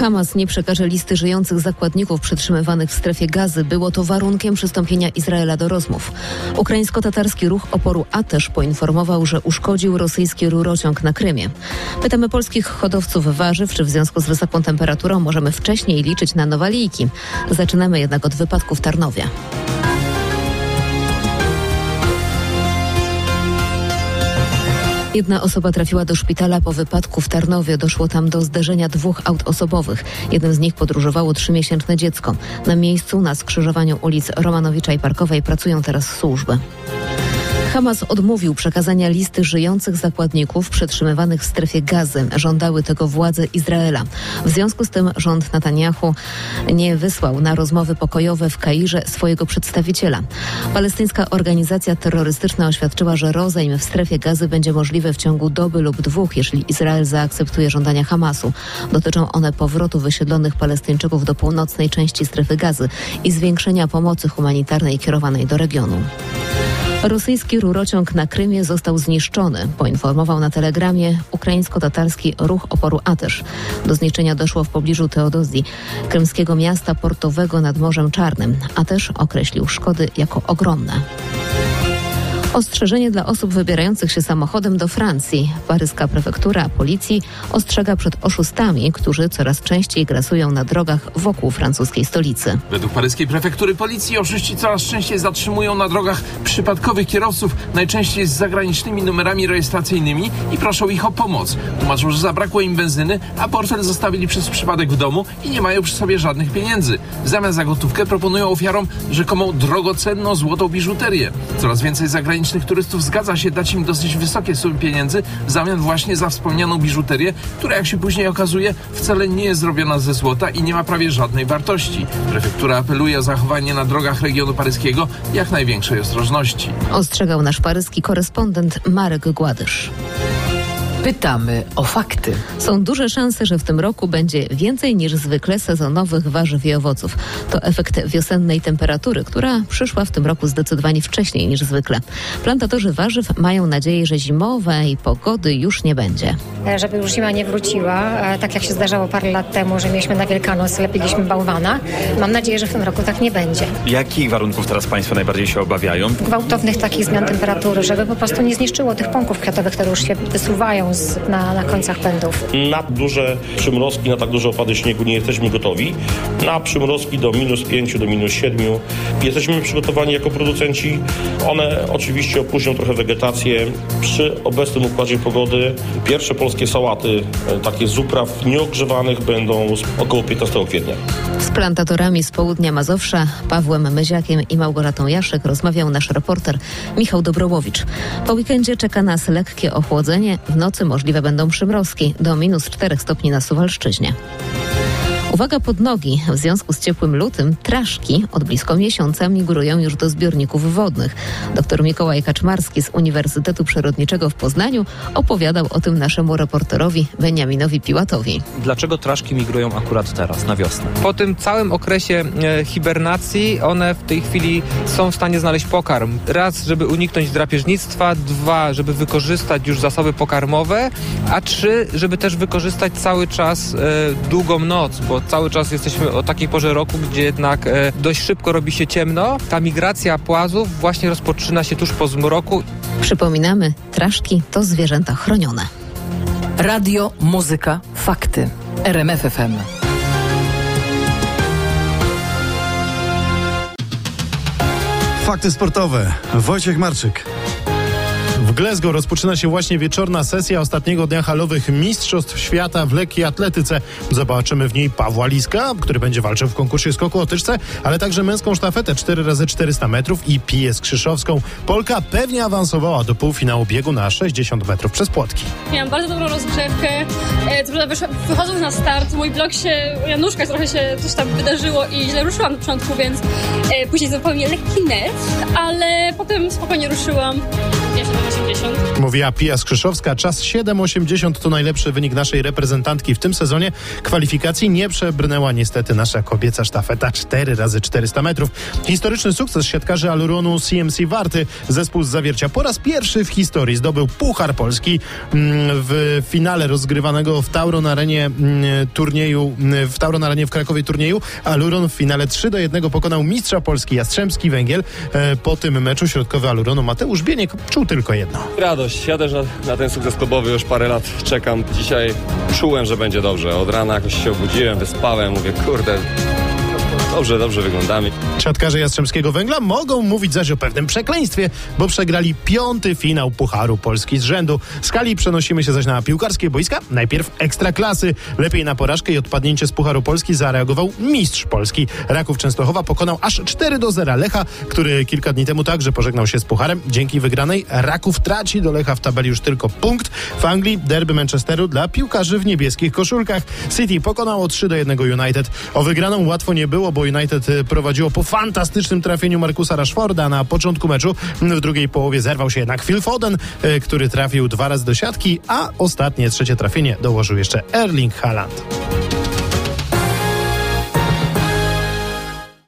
Hamas nie przekaże listy żyjących zakładników przetrzymywanych w strefie gazy. Było to warunkiem przystąpienia Izraela do rozmów. Ukraińsko-tatarski ruch oporu Atesz poinformował, że uszkodził rosyjski rurociąg na Krymie. Pytamy polskich hodowców warzyw, czy w związku z wysoką temperaturą możemy wcześniej liczyć na nowalijki. Zaczynamy jednak od wypadku w Tarnowie. Jedna osoba trafiła do szpitala po wypadku w Tarnowie. Doszło tam do zderzenia dwóch aut osobowych. Jednym z nich podróżowało trzymiesięczne dziecko. Na miejscu na skrzyżowaniu ulic Romanowicza i Parkowej pracują teraz służby. Hamas odmówił przekazania listy żyjących zakładników przetrzymywanych w strefie gazy. Żądały tego władze Izraela. W związku z tym rząd Netanyahu nie wysłał na rozmowy pokojowe w Kairze swojego przedstawiciela. Palestyńska organizacja terrorystyczna oświadczyła, że rozejm w strefie gazy będzie możliwy w ciągu doby lub dwóch, jeśli Izrael zaakceptuje żądania Hamasu. Dotyczą one powrotu wysiedlonych Palestyńczyków do północnej części strefy gazy i zwiększenia pomocy humanitarnej kierowanej do regionu. Rosyjski rurociąg na Krymie został zniszczony, poinformował na telegramie ukraińsko-tatarski ruch oporu Atesz. Do zniszczenia doszło w pobliżu Teodozji, krymskiego miasta portowego nad Morzem Czarnym. Atesz określił szkody jako ogromne. Ostrzeżenie dla osób wybierających się samochodem do Francji. Paryska prefektura policji ostrzega przed oszustami, którzy coraz częściej grasują na drogach wokół francuskiej stolicy. Według paryskiej prefektury policji oszuści coraz częściej zatrzymują na drogach przypadkowych kierowców, najczęściej z zagranicznymi numerami rejestracyjnymi i proszą ich o pomoc. Tłumaczą, że zabrakło im benzyny, a portfel zostawili przez przypadek w domu i nie mają przy sobie żadnych pieniędzy. W zamian za gotówkę proponują ofiarom rzekomą drogocenną złotą biżuterię. Coraz więcej zagranicznych zagranicznych turystów zgadza się dać im dosyć wysokie sumy pieniędzy w zamian właśnie za wspomnianą biżuterię, która jak się później okazuje wcale nie jest zrobiona ze złota i nie ma prawie żadnej wartości. Prefektura apeluje o zachowanie na drogach regionu paryskiego jak największej ostrożności. Ostrzegał nasz paryski korespondent Marek Gładysz. Pytamy o fakty. Są duże szanse, że w tym roku będzie więcej niż zwykle sezonowych warzyw i owoców. To efekt wiosennej temperatury, która przyszła w tym roku zdecydowanie wcześniej niż zwykle. Plantatorzy warzyw mają nadzieję, że zimowej pogody już nie będzie. Żeby już zima nie wróciła, e, tak jak się zdarzało parę lat temu, że mieliśmy na Wielkanoc, lepiliśmy bałwana. Mam nadzieję, że w tym roku tak nie będzie. Jakich warunków teraz Państwo najbardziej się obawiają? Gwałtownych takich zmian temperatury, żeby po prostu nie zniszczyło tych pąków kwiatowych, które już się wysuwają z, na, na końcach pędów. Na duże przymrozki, na tak duże opady śniegu nie jesteśmy gotowi. Na przymrozki do minus 5, do minus 7 jesteśmy przygotowani jako producenci. One oczywiście opóźnią trochę wegetację. Przy obecnym układzie pogody pierwsze polskie sałaty, e, takie z upraw nieogrzewanych będą około 15 kwietnia. Z plantatorami z południa Mazowsza, Pawłem Myziakiem i Małgorzatą Jaszek rozmawiał nasz reporter Michał Dobrołowicz. Po weekendzie czeka nas lekkie ochłodzenie. W nocy możliwe będą przymrozki do minus 4 stopni na Suwalszczyźnie. Uwaga pod nogi. W związku z ciepłym lutym traszki od blisko miesiąca migrują już do zbiorników wodnych. Dr Mikołaj Kaczmarski z Uniwersytetu Przyrodniczego w Poznaniu opowiadał o tym naszemu reporterowi Beniaminowi Piłatowi. Dlaczego traszki migrują akurat teraz, na wiosnę? Po tym całym okresie e, hibernacji one w tej chwili są w stanie znaleźć pokarm. Raz, żeby uniknąć drapieżnictwa, dwa, żeby wykorzystać już zasoby pokarmowe, a trzy, żeby też wykorzystać cały czas e, długą noc, bo cały czas jesteśmy o takiej porze roku, gdzie jednak e, dość szybko robi się ciemno. Ta migracja płazów właśnie rozpoczyna się tuż po zmroku. Przypominamy, traszki to zwierzęta chronione. Radio, muzyka, fakty. RMF FM. Fakty sportowe. Wojciech Marczyk. W Glasgow rozpoczyna się właśnie wieczorna sesja ostatniego dnia halowych Mistrzostw Świata w lekkiej atletyce. Zobaczymy w niej Pawła Liska, który będzie walczył w konkursie skoku o tyczce, ale także męską sztafetę 4x400 metrów i Piję Skrzyszowską. Polka pewnie awansowała do półfinału biegu na 60 metrów przez płotki. Miałam bardzo dobrą rozgrzewkę. E, co wychodząc na start, mój blok się, ja nóżka trochę się coś tam wydarzyło i źle ruszyłam na początku, więc e, później zupełnie lekki nerw, ale potem spokojnie ruszyłam. Ja 7,80. Mówiła Pia Skrzyszowska. Czas 7,80 to najlepszy wynik naszej reprezentantki w tym sezonie. Kwalifikacji nie przebrnęła niestety nasza kobieca sztafeta 4 razy 400 metrów. Historyczny sukces siatkarzy Aluronu CMC Warty. Zespół z Zawiercia po raz pierwszy w historii zdobył Puchar Polski mm, w finale rozgrywanego w Tauron Arenie mm, turnieju, mm, w Tauron Arenie w Krakowie turnieju. Aluron w finale 3 do 1 pokonał mistrza Polski Jastrzębski Węgiel. E, Po tym meczu środkowy Aluronu Mateusz Bieniek czuł tylko jedno. Radość. Ja też na, na ten sukces klubowy już parę lat czekam. Dzisiaj czułem, że będzie dobrze. Od rana jakoś się obudziłem, wyspałem, mówię, kurde, dobrze, dobrze wyglądamy. Siatkarze Jastrzębskiego Węgla mogą mówić zaś o pewnym przekleństwie, bo przegrali piąty finał Pucharu Polski z rzędu. Z Kali przenosimy się zaś na piłkarskie boiska. Najpierw ekstraklasy. Lepiej na porażkę i odpadnięcie z Pucharu Polski zareagował mistrz Polski. Raków Częstochowa pokonał aż 4 do 0 Lecha, który kilka dni temu także pożegnał się z Pucharem. Dzięki wygranej Raków traci do Lecha w tabeli już tylko punkt. W Anglii derby Manchesteru dla piłkarzy w niebieskich koszulkach. City pokonało 3 do 1 United. O wygraną łatwo nie było, bo United y, prowadziło po fantastycznym trafieniu Markusa Rashforda na początku meczu. W drugiej połowie zerwał się jednak Phil Foden, y, który trafił dwa razy do siatki, a ostatnie trzecie trafienie dołożył jeszcze Erling Haaland.